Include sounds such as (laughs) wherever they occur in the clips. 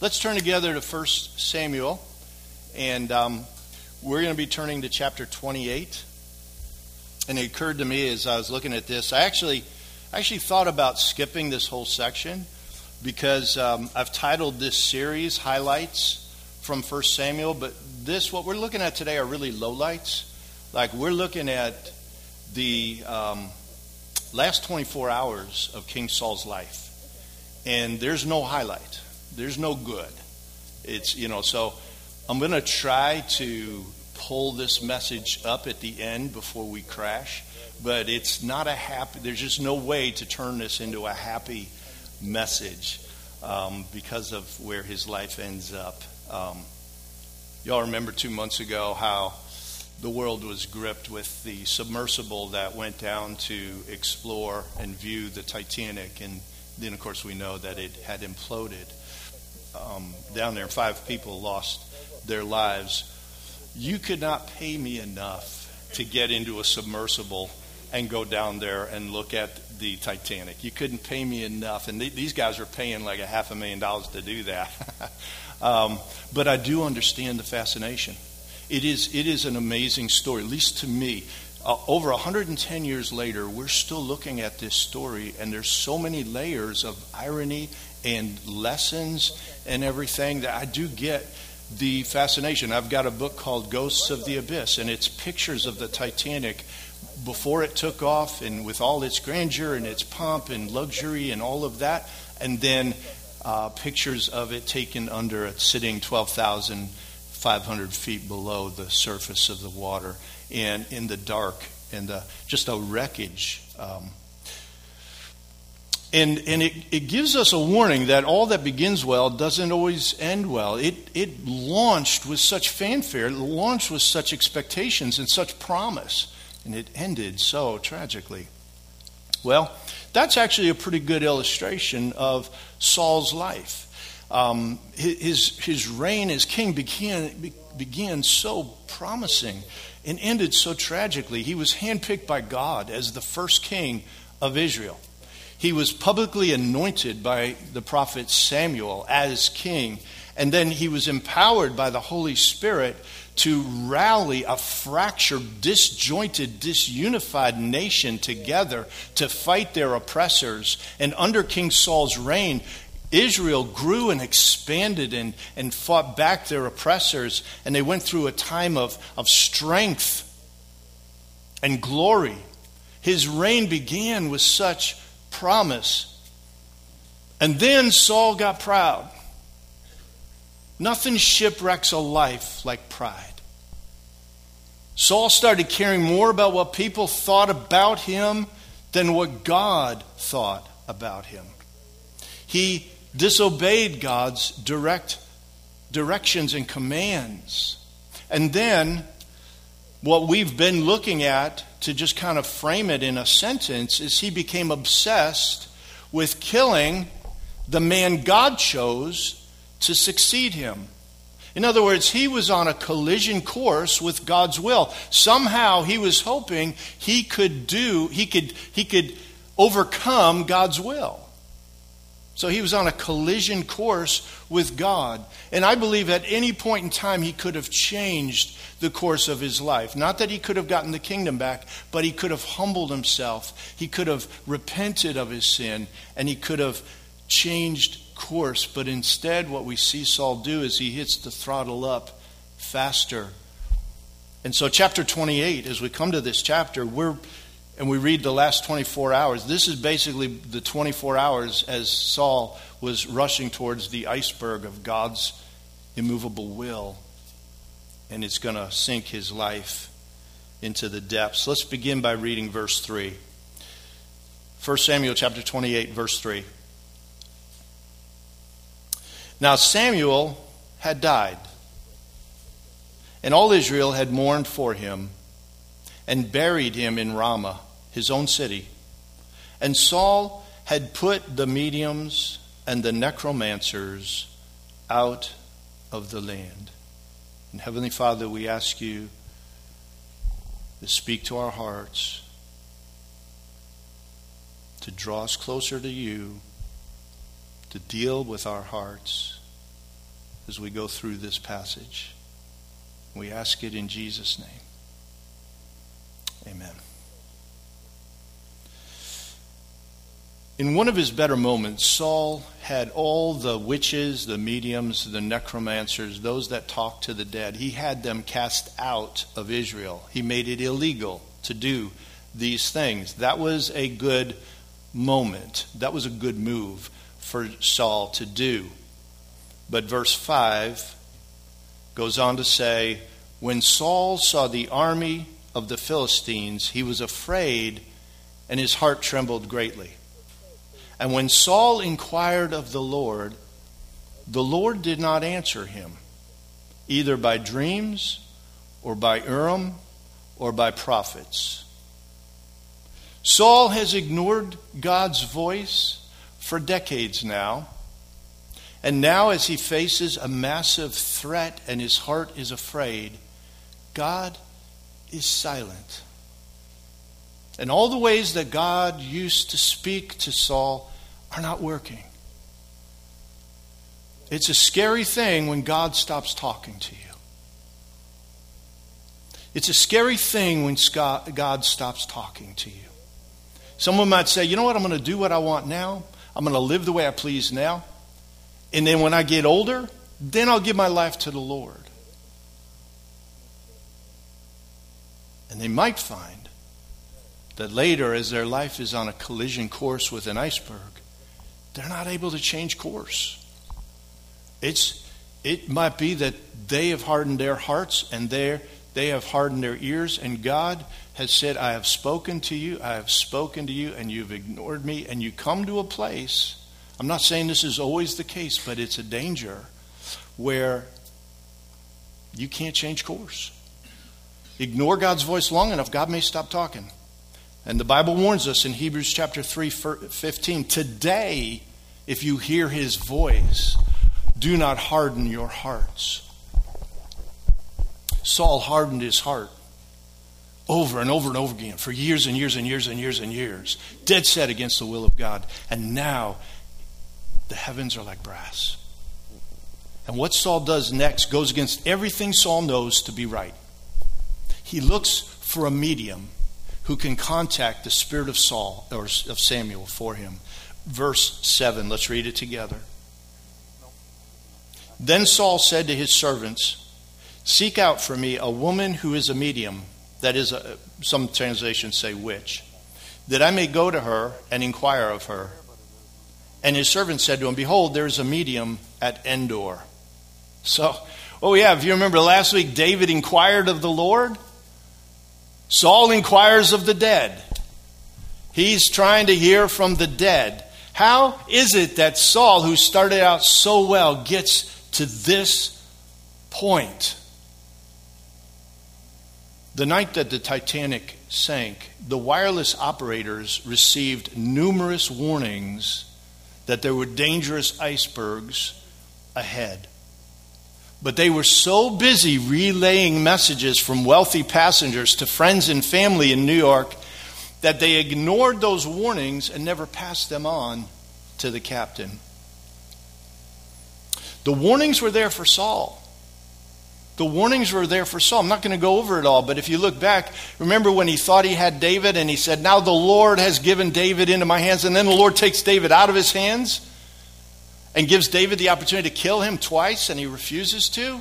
Let's turn together to 1 Samuel, and um, we're going to be turning to chapter 28. And it occurred to me as I was looking at this, I actually, actually thought about skipping this whole section because um, I've titled this series Highlights from 1 Samuel, but this, what we're looking at today, are really lowlights. Like we're looking at the um, last 24 hours of King Saul's life, and there's no highlight there's no good. It's, you know, so I'm going to try to pull this message up at the end before we crash, but it's not a happy, there's just no way to turn this into a happy message um, because of where his life ends up. Um, y'all remember two months ago how the world was gripped with the submersible that went down to explore and view the Titanic, and then, of course, we know that it had imploded um, down there, five people lost their lives. You could not pay me enough to get into a submersible and go down there and look at the Titanic. You couldn't pay me enough, and th- these guys are paying like a half a million dollars to do that. (laughs) um, but I do understand the fascination. It is it is an amazing story, at least to me. Uh, over 110 years later, we're still looking at this story, and there's so many layers of irony and lessons and everything that I do get the fascination. I've got a book called Ghosts of the Abyss, and it's pictures of the Titanic before it took off and with all its grandeur and its pomp and luxury and all of that, and then uh, pictures of it taken under it, sitting 12,500 feet below the surface of the water and in the dark and uh, just a wreckage. Um, and, and it, it gives us a warning that all that begins well doesn't always end well. It, it launched with such fanfare, it launched with such expectations and such promise, and it ended so tragically. Well, that's actually a pretty good illustration of Saul's life. Um, his, his reign as king began, began so promising and ended so tragically. He was handpicked by God as the first king of Israel. He was publicly anointed by the prophet Samuel as king, and then he was empowered by the Holy Spirit to rally a fractured, disjointed, disunified nation together to fight their oppressors. And under King Saul's reign, Israel grew and expanded and, and fought back their oppressors, and they went through a time of, of strength and glory. His reign began with such promise. And then Saul got proud. Nothing shipwrecks a life like pride. Saul started caring more about what people thought about him than what God thought about him. He disobeyed God's direct directions and commands. And then, what we've been looking at to just kind of frame it in a sentence, is he became obsessed with killing the man God chose to succeed him. In other words, he was on a collision course with God's will. Somehow he was hoping he could do, he could, he could overcome God's will. So he was on a collision course with God. And I believe at any point in time he could have changed the course of his life. Not that he could have gotten the kingdom back, but he could have humbled himself. He could have repented of his sin, and he could have changed course. But instead, what we see Saul do is he hits the throttle up faster. And so, chapter 28, as we come to this chapter, we're and we read the last 24 hours. This is basically the 24 hours as Saul was rushing towards the iceberg of God's immovable will, and it's going to sink his life into the depths. Let's begin by reading verse 3. 1 Samuel chapter 28, verse 3. Now Samuel had died, and all Israel had mourned for him and buried him in Ramah his own city. And Saul had put the mediums and the necromancers out of the land. And Heavenly Father, we ask you to speak to our hearts, to draw us closer to you, to deal with our hearts, as we go through this passage. We ask it in Jesus' name. Amen. In one of his better moments, Saul had all the witches, the mediums, the necromancers, those that talk to the dead, he had them cast out of Israel. He made it illegal to do these things. That was a good moment. That was a good move for Saul to do. But verse 5 goes on to say, When Saul saw the army of the Philistines, he was afraid and his heart trembled greatly. And when Saul inquired of the Lord, the Lord did not answer him, either by dreams or by Urim or by prophets. Saul has ignored God's voice for decades now. And now, as he faces a massive threat and his heart is afraid, God is silent. And all the ways that God used to speak to Saul are not working. It's a scary thing when God stops talking to you. It's a scary thing when God stops talking to you. Someone might say, you know what, I'm going to do what I want now. I'm going to live the way I please now. And then when I get older, then I'll give my life to the Lord. And they might find that later, as their life is on a collision course with an iceberg, they're not able to change course. It's, it might be that they have hardened their hearts and they they have hardened their ears, and God has said, I have spoken to you, I have spoken to you, and you've ignored me, and you come to a place. I'm not saying this is always the case, but it's a danger where you can't change course. Ignore God's voice long enough, God may stop talking. And the Bible warns us in Hebrews chapter 3, 15 today, if you hear his voice, do not harden your hearts. Saul hardened his heart over and over and over again for years and years and years and years and years, dead set against the will of God. And now the heavens are like brass. And what Saul does next goes against everything Saul knows to be right. He looks for a medium who can contact the spirit of Saul or of Samuel for him. Verse 7, let's read it together. Then Saul said to his servants, Seek out for me a woman who is a medium, that is, a, some translations say witch, that I may go to her and inquire of her. And his servant said to him, Behold, there is a medium at Endor. So, oh yeah, if you remember last week, David inquired of the Lord. Saul inquires of the dead. He's trying to hear from the dead. How is it that Saul, who started out so well, gets to this point? The night that the Titanic sank, the wireless operators received numerous warnings that there were dangerous icebergs ahead. But they were so busy relaying messages from wealthy passengers to friends and family in New York that they ignored those warnings and never passed them on to the captain. The warnings were there for Saul. The warnings were there for Saul. I'm not going to go over it all, but if you look back, remember when he thought he had David and he said, Now the Lord has given David into my hands, and then the Lord takes David out of his hands? And gives David the opportunity to kill him twice and he refuses to?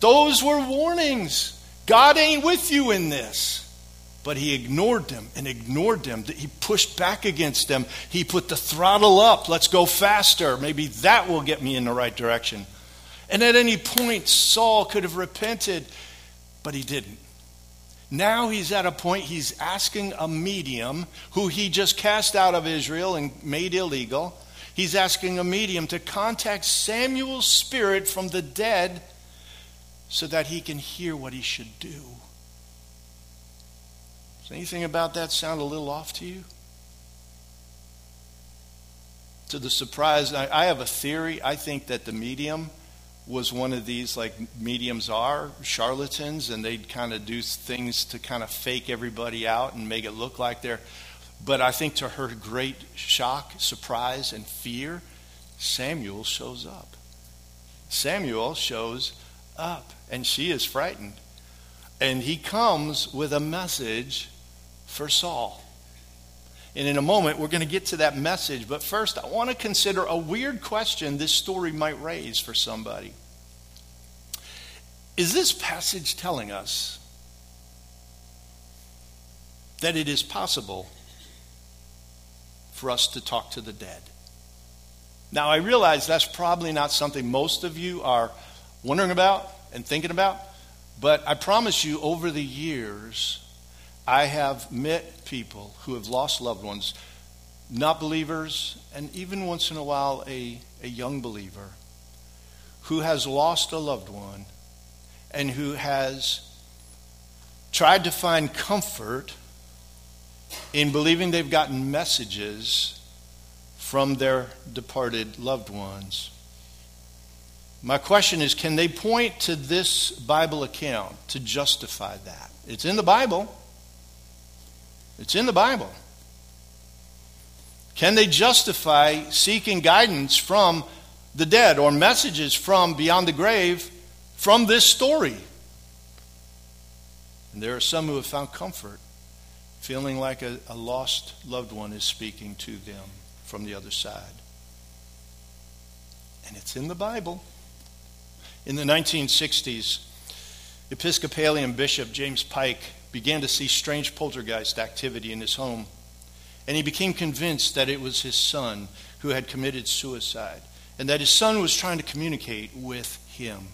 Those were warnings. God ain't with you in this. But he ignored them and ignored them. He pushed back against them. He put the throttle up. Let's go faster. Maybe that will get me in the right direction. And at any point, Saul could have repented, but he didn't. Now he's at a point he's asking a medium who he just cast out of Israel and made illegal He's asking a medium to contact Samuel's spirit from the dead so that he can hear what he should do. Does anything about that sound a little off to you? To the surprise, I, have a theory. I think that the medium was one of these, like mediums are, charlatans, and they'd kind of do things to kind of fake everybody out and make it look like they're but I think to her great shock, surprise, and fear, Samuel shows up. Samuel shows up, and she is frightened. And he comes with a message for Saul. And in a moment, we're going to get to that message. But first, I want to consider a weird question this story might raise for somebody. Is this passage telling us that it is possible for us to talk to the dead? Now, I realize that's probably not something most of you are wondering about and thinking about, but I promise you, over the years, I have met people who have lost loved ones, not believers, and even once in a while a, a young believer who has lost a loved one and who has tried to find comfort in believing they've gotten messages from their departed loved ones. My question is can they point to this Bible account to justify that? It's in the Bible. It's in the Bible. Can they justify seeking guidance from the dead or messages from beyond the grave from this story? And there are some who have found comfort, feeling like a, a lost loved one is speaking to them from the other side. And it's in the Bible. In the 1960s, Episcopalian Bishop James Pike began to see strange poltergeist activity in his home. And he became convinced that it was his son who had committed suicide and that his son was trying to communicate with him.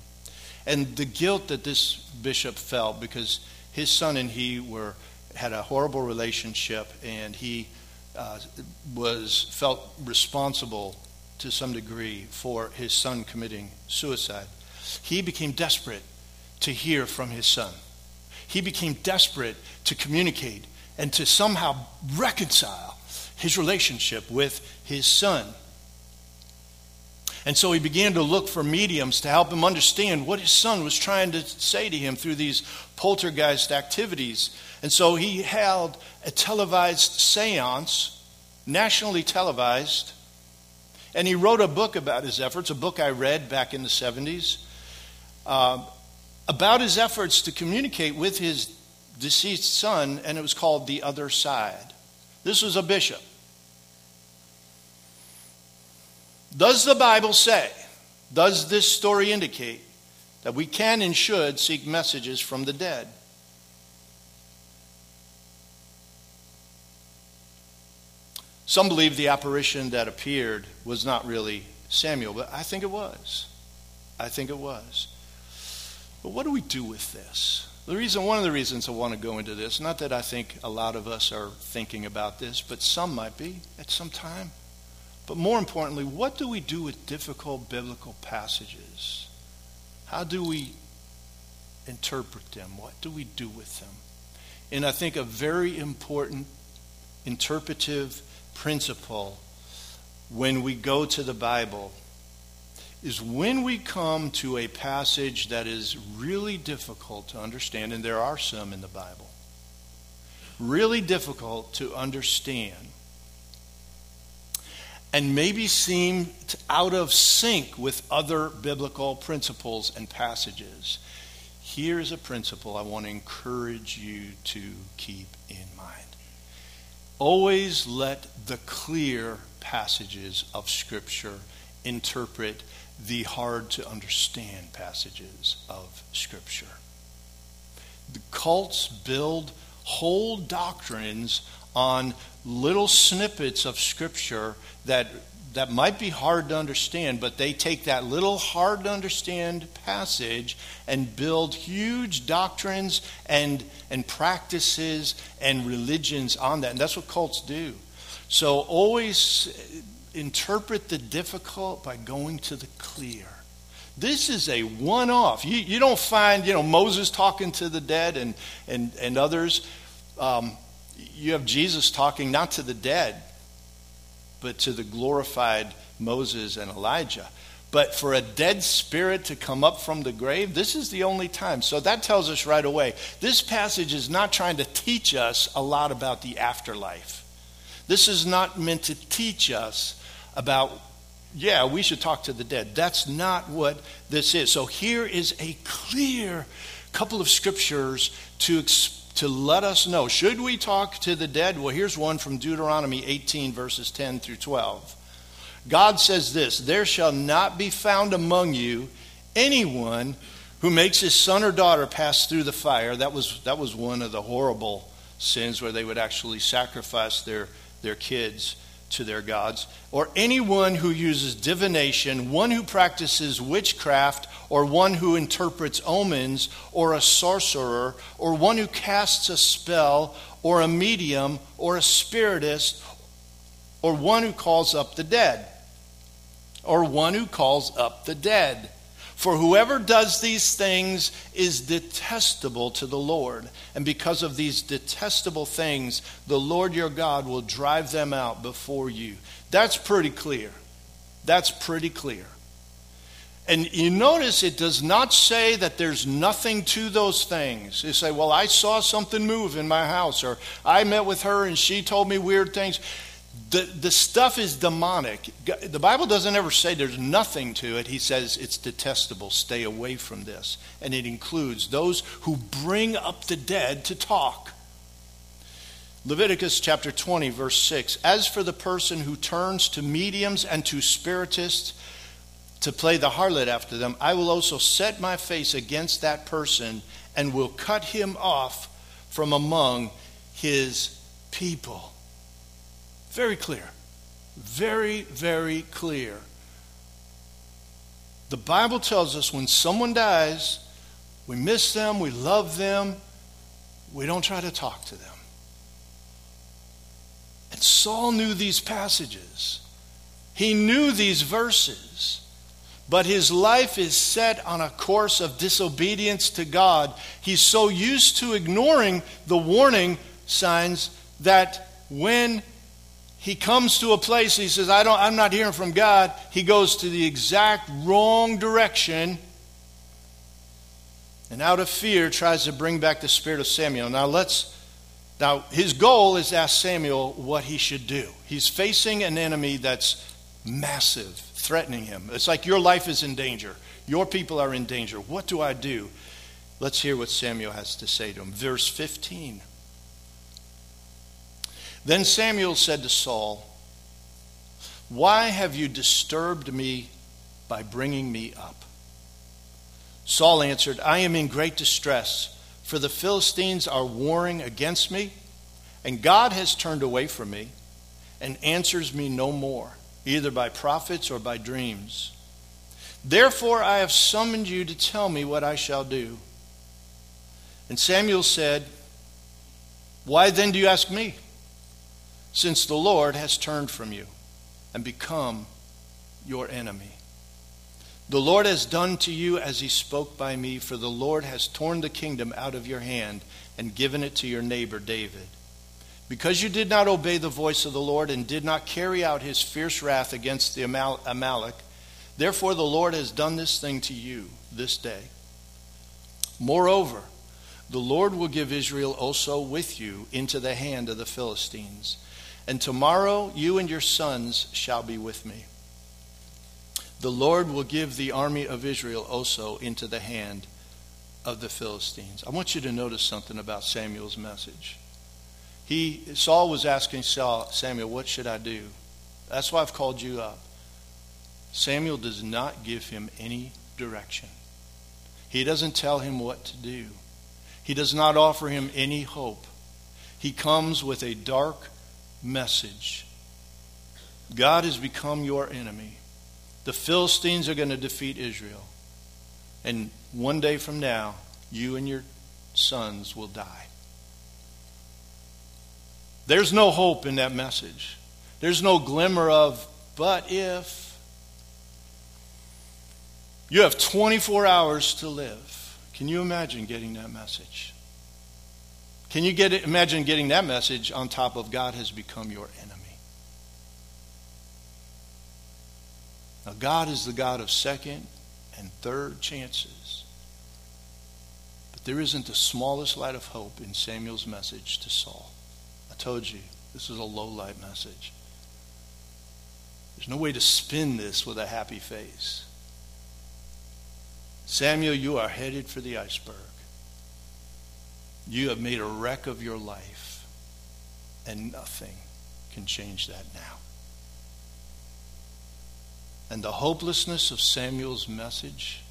And the guilt that this bishop felt because his son and he were had a horrible relationship and he uh, was felt responsible to some degree for his son committing suicide. He became desperate to hear from his son. He became desperate to communicate and to somehow reconcile his relationship with his son. And so he began to look for mediums to help him understand what his son was trying to say to him through these poltergeist activities. And so he held a televised seance, nationally televised, and he wrote a book about his efforts, a book I read back in the 70s, uh, about his efforts to communicate with his deceased son, and it was called The Other Side. This was a bishop. Does the Bible say, does this story indicate that we can and should seek messages from the dead? Some believe the apparition that appeared was not really Samuel, but I think it was. I think it was. But what do we do with this? The reason, one of the reasons I want to go into this, not that I think a lot of us are thinking about this, but some might be at some time. But more importantly, what do we do with difficult biblical passages? How do we interpret them? What do we do with them? And I think a very important interpretive principle when we go to the Bible is when we come to a passage that is really difficult to understand, and there are some in the Bible, really difficult to understand and maybe seem out of sync with other biblical principles and passages. Here's a principle I want to encourage you to keep in mind. Always let the clear passages of Scripture interpret the hard to understand passages of Scripture. The cults build whole doctrines on little snippets of Scripture that, that might be hard to understand, but they take that little hard to understand passage and build huge doctrines and, and practices and religions on that. And that's what cults do. So always interpret the difficult by going to the clear. This is a one off. You, you don't find, you know, Moses talking to the dead and, and, and others. Um, you have Jesus talking not to the dead, but to the glorified Moses and Elijah. But for a dead spirit to come up from the grave, this is the only time. So that tells us right away this passage is not trying to teach us a lot about the afterlife. This is not meant to teach us about yeah, we should talk to the dead. That's not what this is. So here is a clear couple of scriptures to, to let us know. Should we talk to the dead? Well, here's one from Deuteronomy 18, verses 10 through 12. God says this There shall not be found among you anyone who makes his son or daughter pass through the fire. That was, that was one of the horrible sins where they would actually sacrifice their, their kids to their gods, or anyone who uses divination, one who practices witchcraft, or one who interprets omens, or a sorcerer, or one who casts a spell, or a medium, or a spiritist, or one who calls up the dead, or one who calls up the dead. For whoever does these things is detestable to the Lord. And because of these detestable things, the Lord your God will drive them out before you. That's pretty clear. That's pretty clear. And you notice it does not say that there's nothing to those things. You say, well, I saw something move in my house, or I met with her and she told me weird things the, the stuff is demonic. The Bible doesn't ever say there's nothing to it. He says it's detestable. Stay away from this. And it includes those who bring up the dead to talk. Leviticus chapter 20, verse 6. As for the person who turns to mediums and to spiritists to play the harlot after them, I will also set my face against that person and will cut him off from among his people. Very clear. Very, very clear. The Bible tells us when someone dies, we miss them, we love them, we don't try to talk to them. And Saul knew these passages, he knew these verses. But his life is set on a course of disobedience to God. He's so used to ignoring the warning signs that when he comes to a place, he says, I don't, I'm not hearing from God. He goes to the exact wrong direction and out of fear tries to bring back the spirit of Samuel. Now let's now his goal is to ask Samuel what he should do. He's facing an enemy that's massive, threatening him. It's like your life is in danger. Your people are in danger. What do I do? Let's hear what Samuel has to say to him. Verse 15. Then Samuel said to Saul, Why have you disturbed me by bringing me up? Saul answered, I am in great distress, for the Philistines are warring against me, and God has turned away from me and answers me no more, either by prophets or by dreams. Therefore, I have summoned you to tell me what I shall do. And Samuel said, Why then do you ask me? Since the Lord has turned from you and become your enemy. The Lord has done to you as he spoke by me, for the Lord has torn the kingdom out of your hand and given it to your neighbor David. Because you did not obey the voice of the Lord and did not carry out his fierce wrath against the Amal- Amalek, therefore the Lord has done this thing to you this day. Moreover, the Lord will give Israel also with you into the hand of the Philistines and tomorrow you and your sons shall be with me. The Lord will give the army of Israel also into the hand of the Philistines. I want you to notice something about Samuel's message. He Saul was asking Saul, Samuel, what should I do? That's why I've called you up. Samuel does not give him any direction. He doesn't tell him what to do. He does not offer him any hope. He comes with a dark message. God has become your enemy. The Philistines are going to defeat Israel. And one day from now, you and your sons will die. There's no hope in that message. There's no glimmer of, but if. You have 24 hours to live. Can you imagine getting that message? Can you get imagine getting that message on top of God has become your enemy? Now, God is the God of second and third chances. But there isn't the smallest light of hope in Samuel's message to Saul. I told you, this is a low light message. There's no way to spin this with a happy face. Samuel, you are headed for the iceberg. You have made a wreck of your life, and nothing can change that now. And the hopelessness of Samuel's message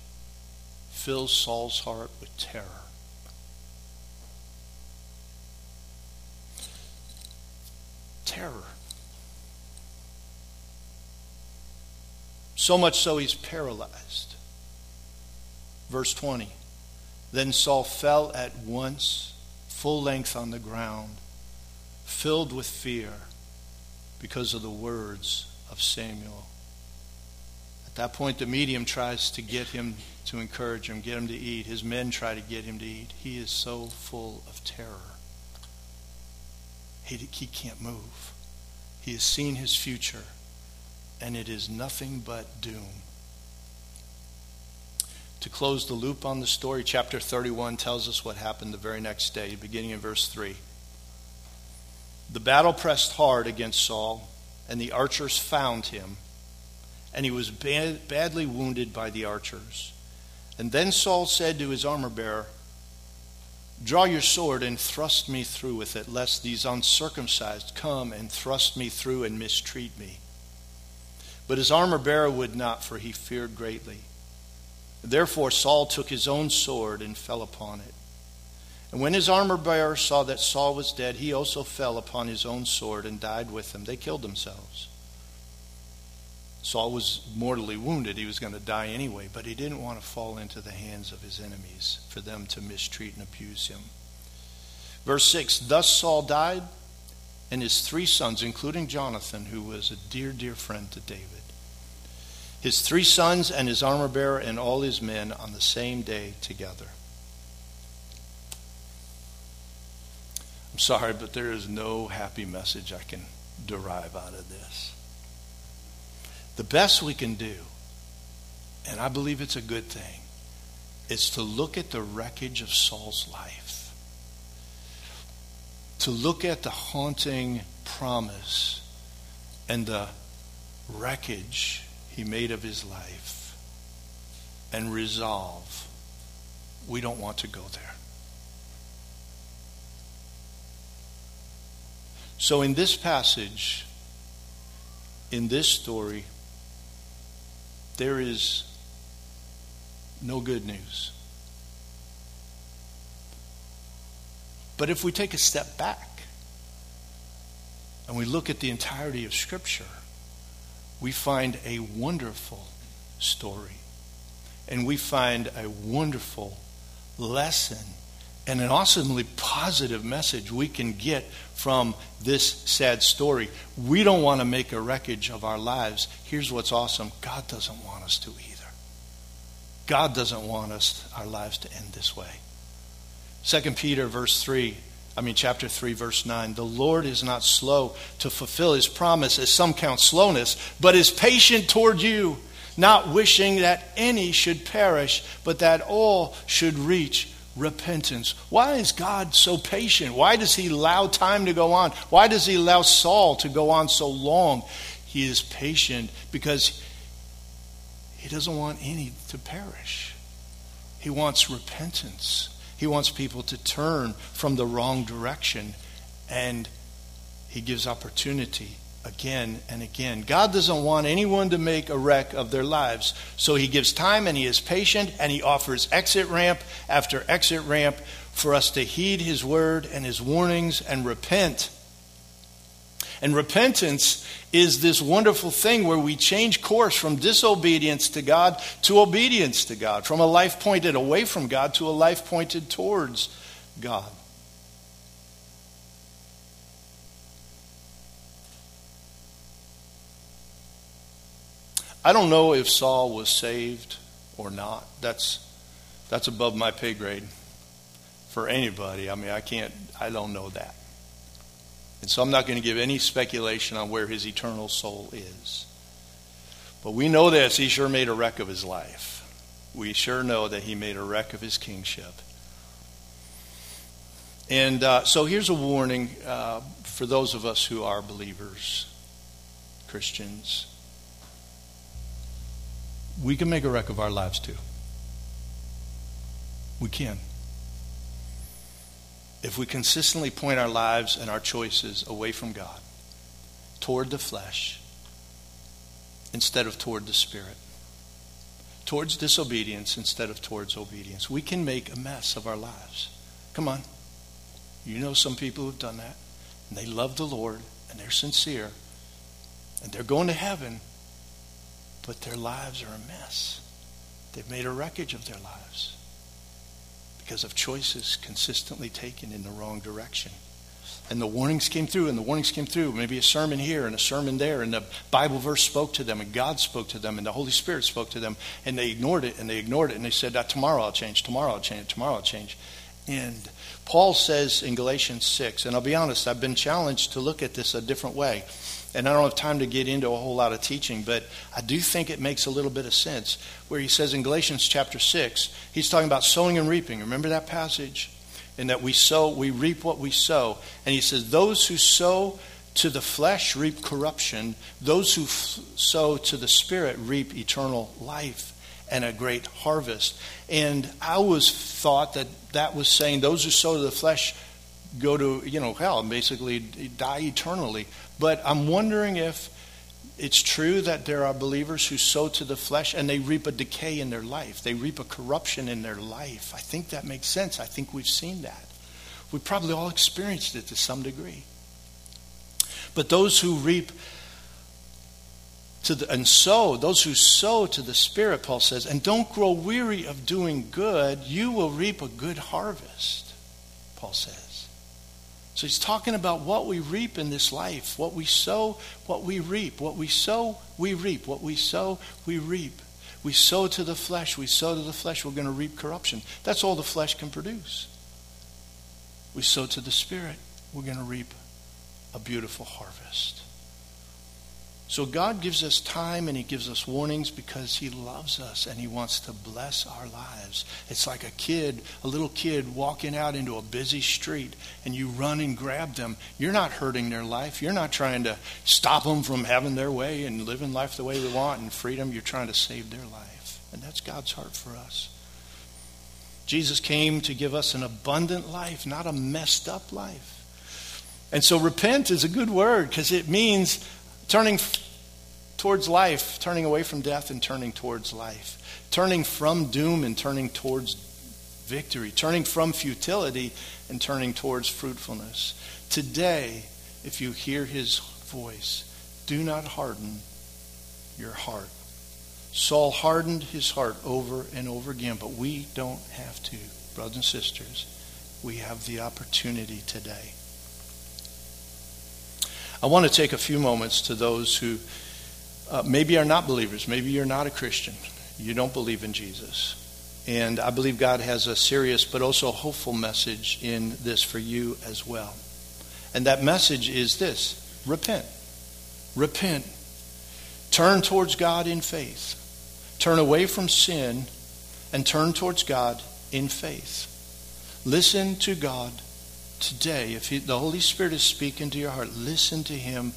fills Saul's heart with terror. Terror. So much so he's paralyzed. Verse 20. Then Saul fell at once, full length on the ground, filled with fear because of the words of Samuel. At that point, the medium tries to get him to encourage him, get him to eat. His men try to get him to eat. He is so full of terror. He, he can't move. He has seen his future, and it is nothing but doom. To close the loop on the story, chapter 31 tells us what happened the very next day, beginning in verse 3. The battle pressed hard against Saul, and the archers found him, and he was bad, badly wounded by the archers. And then Saul said to his armor bearer, Draw your sword and thrust me through with it, lest these uncircumcised come and thrust me through and mistreat me. But his armor bearer would not, for he feared greatly. Therefore Saul took his own sword and fell upon it. And when his armor bearer saw that Saul was dead, he also fell upon his own sword and died with him. They killed themselves. Saul was mortally wounded. He was going to die anyway, but he didn't want to fall into the hands of his enemies for them to mistreat and abuse him. Verse 6 Thus Saul died, and his three sons, including Jonathan, who was a dear, dear friend to David his three sons and his armor bearer and all his men on the same day together. I'm sorry, but there is no happy message I can derive out of this. The best we can do, and I believe it's a good thing, is to look at the wreckage of Saul's life, to look at the haunting promise and the wreckage he made of his life and resolve we don't want to go there. So, in this passage, in this story, there is no good news. But if we take a step back and we look at the entirety of Scripture, we find a wonderful story. And we find a wonderful lesson and an awesomely positive message we can get from this sad story. We don't want to make a wreckage of our lives. Here's what's awesome God doesn't want us to either. God doesn't want us our lives to end this way. 2 Peter verse 3 I mean, chapter 3, verse 9. The Lord is not slow to fulfill his promise, as some count slowness, but is patient toward you, not wishing that any should perish, but that all should reach repentance. Why is God so patient? Why does he allow time to go on? Why does he allow Saul to go on so long? He is patient because he doesn't want any to perish. He wants repentance. He wants people to turn from the wrong direction, and He gives opportunity again and again. God doesn't want anyone to make a wreck of their lives, so He gives time and He is patient and He offers exit ramp after exit ramp for us to heed His word and His warnings and repent and repentance is this wonderful thing where we change course from disobedience to God to obedience to God, from a life pointed away from God to a life pointed towards God. I don't know if Saul was saved or not. That's that's above my pay grade for anybody. I mean, I can't I don't know that. And so I'm not going to give any speculation on where his eternal soul is. But we know this he sure made a wreck of his life. We sure know that he made a wreck of his kingship. And uh, so here's a warning uh, for those of us who are believers, Christians. we can make a wreck of our lives too. We can. If we consistently point our lives and our choices away from God, toward the flesh, instead of toward the Spirit, towards disobedience instead of towards obedience, we can make a mess of our lives. Come on. You know some people who've done that, and they love the Lord, and they're sincere, and they're going to heaven, but their lives are a mess. They've made a wreckage of their lives because of choices consistently taken in the wrong direction. And the warnings came through, and the warnings came through. Maybe a sermon here and a sermon there, and the Bible verse spoke to them, and God spoke to them, and the Holy Spirit spoke to them, and they ignored it, and they ignored it, and they said, Tomorrow I'll change, tomorrow I'll change, tomorrow I'll change. And Paul says in Galatians 6, and I'll be honest, I've been challenged to look at this a different way. And I don't have time to get into a whole lot of teaching, but I do think it makes a little bit of sense. Where he says in Galatians chapter 6, he's talking about sowing and reaping. Remember that passage? And that we sow, we reap what we sow. And he says, Those who sow to the flesh reap corruption, those who f- sow to the spirit reap eternal life and a great harvest. And I always thought that that was saying those who sow to the flesh go to, you know, hell, and basically die eternally. But I'm wondering if it's true that there are believers who sow to the flesh and they reap a decay in their life. They reap a corruption in their life. I think that makes sense. I think we've seen that. We've probably all experienced it to some degree. But those who reap to the, and sow, those who sow to the Spirit, Paul says, and don't grow weary of doing good, you will reap a good harvest, Paul says. So he's talking about what we reap in this life. What we sow, what we reap. What we sow, we reap. What we sow, we reap. We sow to the flesh. We sow to the flesh. We're going to reap corruption. That's all the flesh can produce. We sow to the Spirit. We're going to reap a beautiful harvest. So God gives us time and He gives us warnings because He loves us and He wants to bless our lives. It's like a kid, a little kid walking out into a busy street and you run and grab them. You're not hurting their life. You're not trying to stop them from having their way and living life the way they want and freedom. You're trying to save their life. And that's God's heart for us. Jesus came to give us an abundant life, not a messed up life. And so repent is a good word because it means turning towards life, turning away from death and turning towards life, turning from doom and turning towards victory, turning from futility and turning towards fruitfulness. Today, if you hear his voice, do not harden your heart. Saul hardened his heart over and over again, but we don't have to. Brothers and sisters, we have the opportunity today. I want to take a few moments to those who uh, maybe are not believers. Maybe you're not a Christian. You don't believe in Jesus. And I believe God has a serious but also hopeful message in this for you as well. And that message is this repent. Repent. Turn towards God in faith. Turn away from sin and turn towards God in faith. Listen to God today. If he, the Holy Spirit is speaking to your heart, listen to Him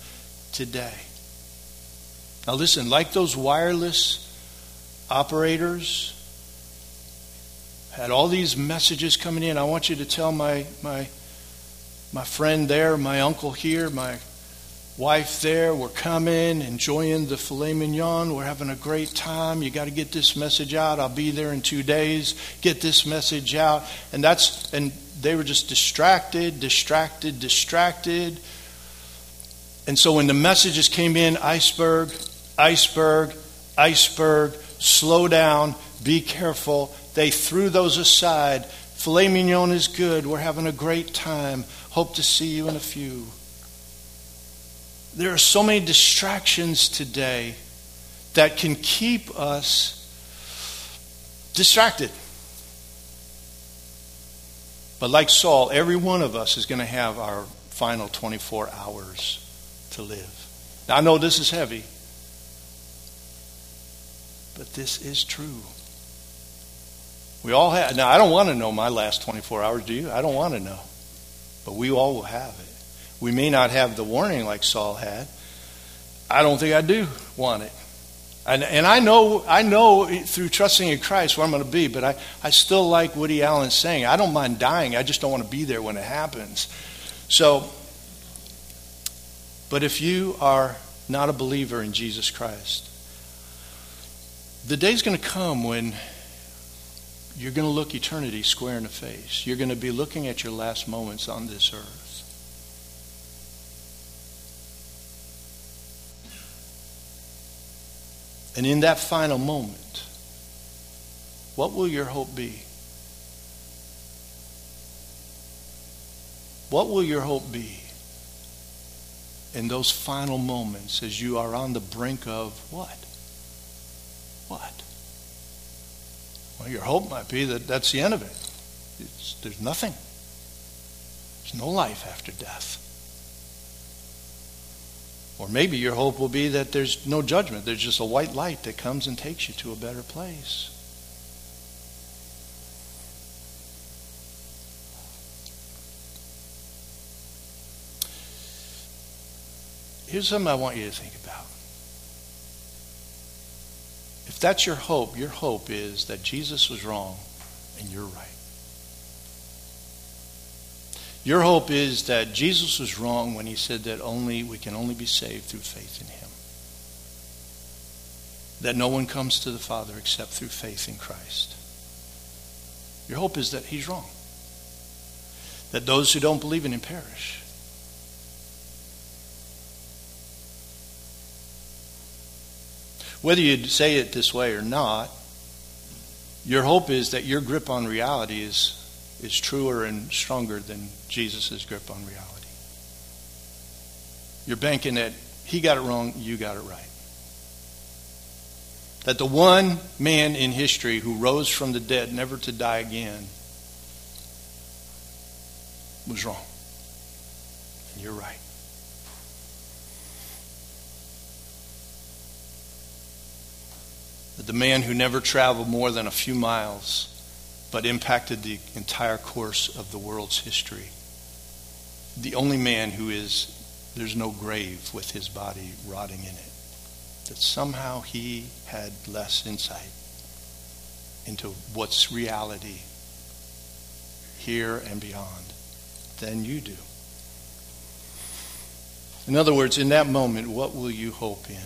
today. Now, listen, like those wireless operators had all these messages coming in. I want you to tell my, my, my friend there, my uncle here, my wife there, we're coming, enjoying the filet mignon. We're having a great time. You got to get this message out. I'll be there in two days. Get this message out. And that's, and they were just distracted, distracted, distracted. And so when the messages came in, iceberg, iceberg, iceberg, slow down, be careful, they threw those aside. Filet mignon is good. We're having a great time. Hope to see you in a few. There are so many distractions today that can keep us distracted. But like Saul, every one of us is going to have our final 24 hours to live. Now, I know this is heavy, but this is true. We all have. Now, I don't want to know my last 24 hours, do you? I don't want to know. But we all will have it. We may not have the warning like Saul had. I don't think I do want it. And, and I know I know through trusting in Christ where I'm going to be, but I, I still like Woody Allen saying, I don't mind dying, I just don't want to be there when it happens. So, but if you are not a believer in Jesus Christ, the day's going to come when you're going to look eternity square in the face. You're going to be looking at your last moments on this earth. And in that final moment, what will your hope be? What will your hope be in those final moments as you are on the brink of what? What? Well, your hope might be that that's the end of it. It's, there's nothing. There's no life after death. Or maybe your hope will be that there's no judgment. There's just a white light that comes and takes you to a better place. Here's something I want you to think about. If that's your hope, your hope is that Jesus was wrong and you're right. Your hope is that Jesus was wrong when he said that only we can only be saved through faith in him. That no one comes to the Father except through faith in Christ. Your hope is that he's wrong. That those who don't believe in him perish. Whether you say it this way or not, your hope is that your grip on reality is, is truer and stronger than Jesus' grip on reality. You're banking that he got it wrong, you got it right. That the one man in history who rose from the dead, never to die again, was wrong. And you're right. That the man who never traveled more than a few miles but impacted the entire course of the world's history. The only man who is, there's no grave with his body rotting in it. That somehow he had less insight into what's reality here and beyond than you do. In other words, in that moment, what will you hope in?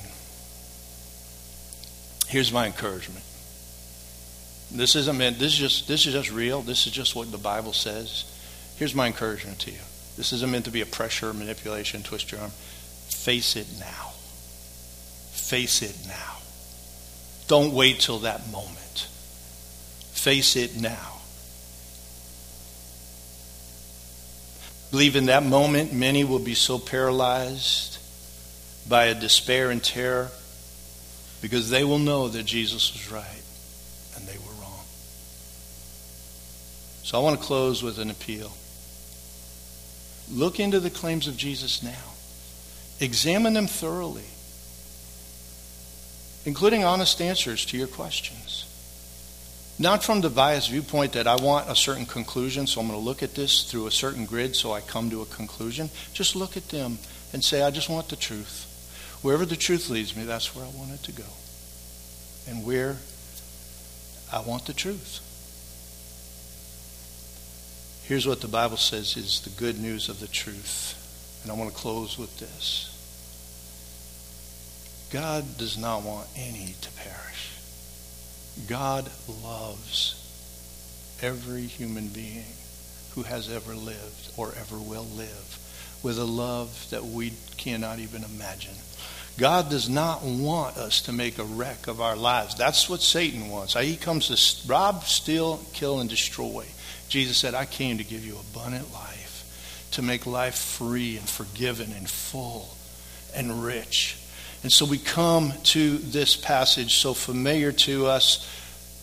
Here's my encouragement. This isn't meant, this is just this is just real. This is just what the Bible says. Here's my encouragement to you. This isn't meant to be a pressure, manipulation, twist your arm. Face it now. Face it now. Don't wait till that moment. Face it now. believe in that moment many will be so paralyzed by a despair and terror because they will know that Jesus was right So I want to close with an appeal. Look into the claims of Jesus now. Examine them thoroughly, including honest answers to your questions. Not from the biased viewpoint that I want a certain conclusion, so I'm going to look at this through a certain grid so I come to a conclusion. Just look at them and say, I just want the truth. Wherever the truth leads me, that's where I want it to go. And where I want the truth. Here's what the Bible says is the good news of the truth. And I want to close with this. God does not want any to perish. God loves every human being who has ever lived or ever will live with a love that we cannot even imagine. God does not want us to make a wreck of our lives. That's what Satan wants. He comes to rob, steal, kill, and destroy. Jesus said, I came to give you abundant life, to make life free and forgiven and full and rich. And so we come to this passage so familiar to us.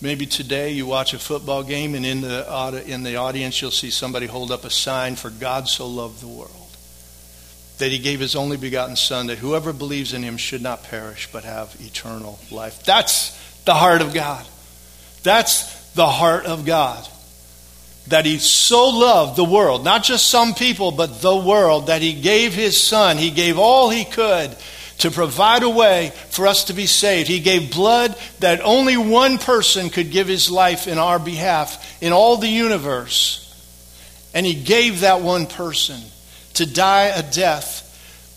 Maybe today you watch a football game, and in the, in the audience you'll see somebody hold up a sign for God so loved the world that he gave his only begotten Son, that whoever believes in him should not perish but have eternal life. That's the heart of God. That's the heart of God. That he so loved the world, not just some people, but the world, that he gave his Son, he gave all he could to provide a way for us to be saved. He gave blood that only one person could give his life in our behalf in all the universe. And he gave that one person to die a death,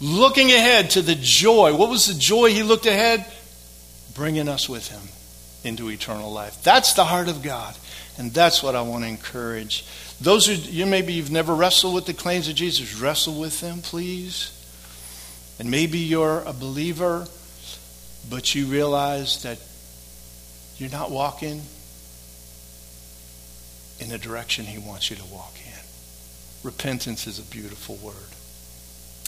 looking ahead to the joy. What was the joy he looked ahead? Bringing us with him into eternal life. That's the heart of God. And that's what I want to encourage. Those who you maybe you've never wrestled with the claims of Jesus, wrestle with them, please. And maybe you're a believer, but you realize that you're not walking in the direction he wants you to walk in. Repentance is a beautiful word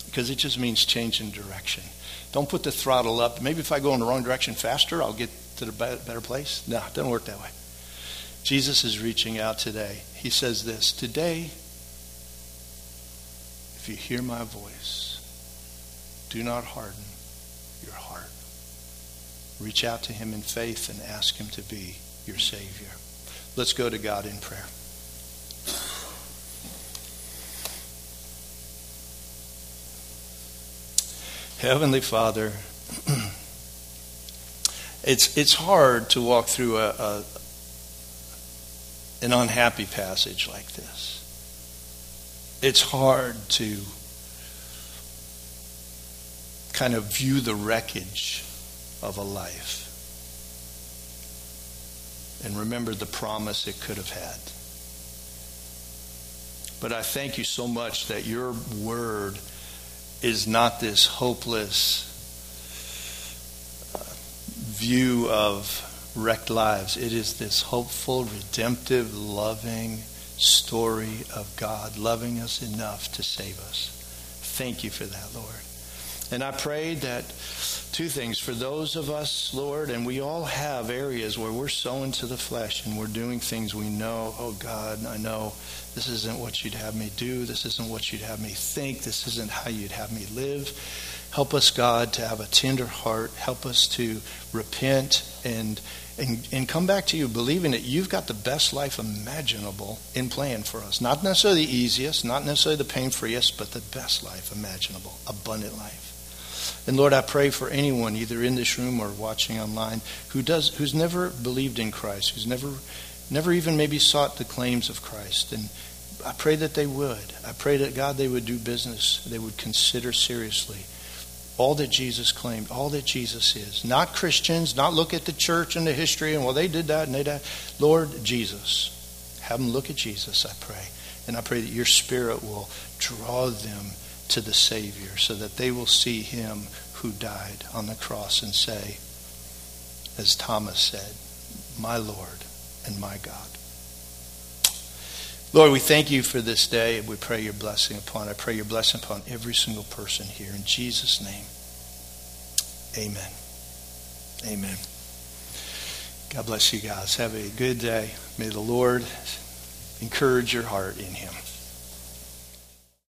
because it just means changing direction. Don't put the throttle up. Maybe if I go in the wrong direction faster, I'll get to the better place. No, it doesn't work that way. Jesus is reaching out today. He says this Today, if you hear my voice, do not harden your heart. Reach out to him in faith and ask him to be your Savior. Let's go to God in prayer. Heavenly Father, (clears throat) it's, it's hard to walk through a, a, an unhappy passage like this. It's hard to kind of view the wreckage of a life and remember the promise it could have had. But I thank you so much that your word is not this hopeless uh, view of wrecked lives. It is this hopeful, redemptive, loving story of God loving us enough to save us. Thank you for that, Lord. And I pray that two things for those of us, Lord, and we all have areas where we're sowing to the flesh and we're doing things we know, oh God, I know this isn't what you'd have me do. This isn't what you'd have me think. This isn't how you'd have me live. Help us, God, to have a tender heart. Help us to repent and, and, and come back to you, believing that you've got the best life imaginable in plan for us. Not necessarily the easiest, not necessarily the pain freest, but the best life imaginable, abundant life. And Lord, I pray for anyone, either in this room or watching online, who does, who's never believed in Christ, who's never, never even maybe sought the claims of Christ. And I pray that they would. I pray that God, they would do business, they would consider seriously all that Jesus claimed, all that Jesus is. Not Christians, not look at the church and the history and, well, they did that and they did that. Lord, Jesus. Have them look at Jesus, I pray. And I pray that your Spirit will draw them to the Savior so that they will see him who died on the cross and say, as Thomas said, My Lord and my God. Lord, we thank you for this day and we pray your blessing upon. I pray your blessing upon every single person here. In Jesus' name, amen. Amen. God bless you guys. Have a good day. May the Lord encourage your heart in him.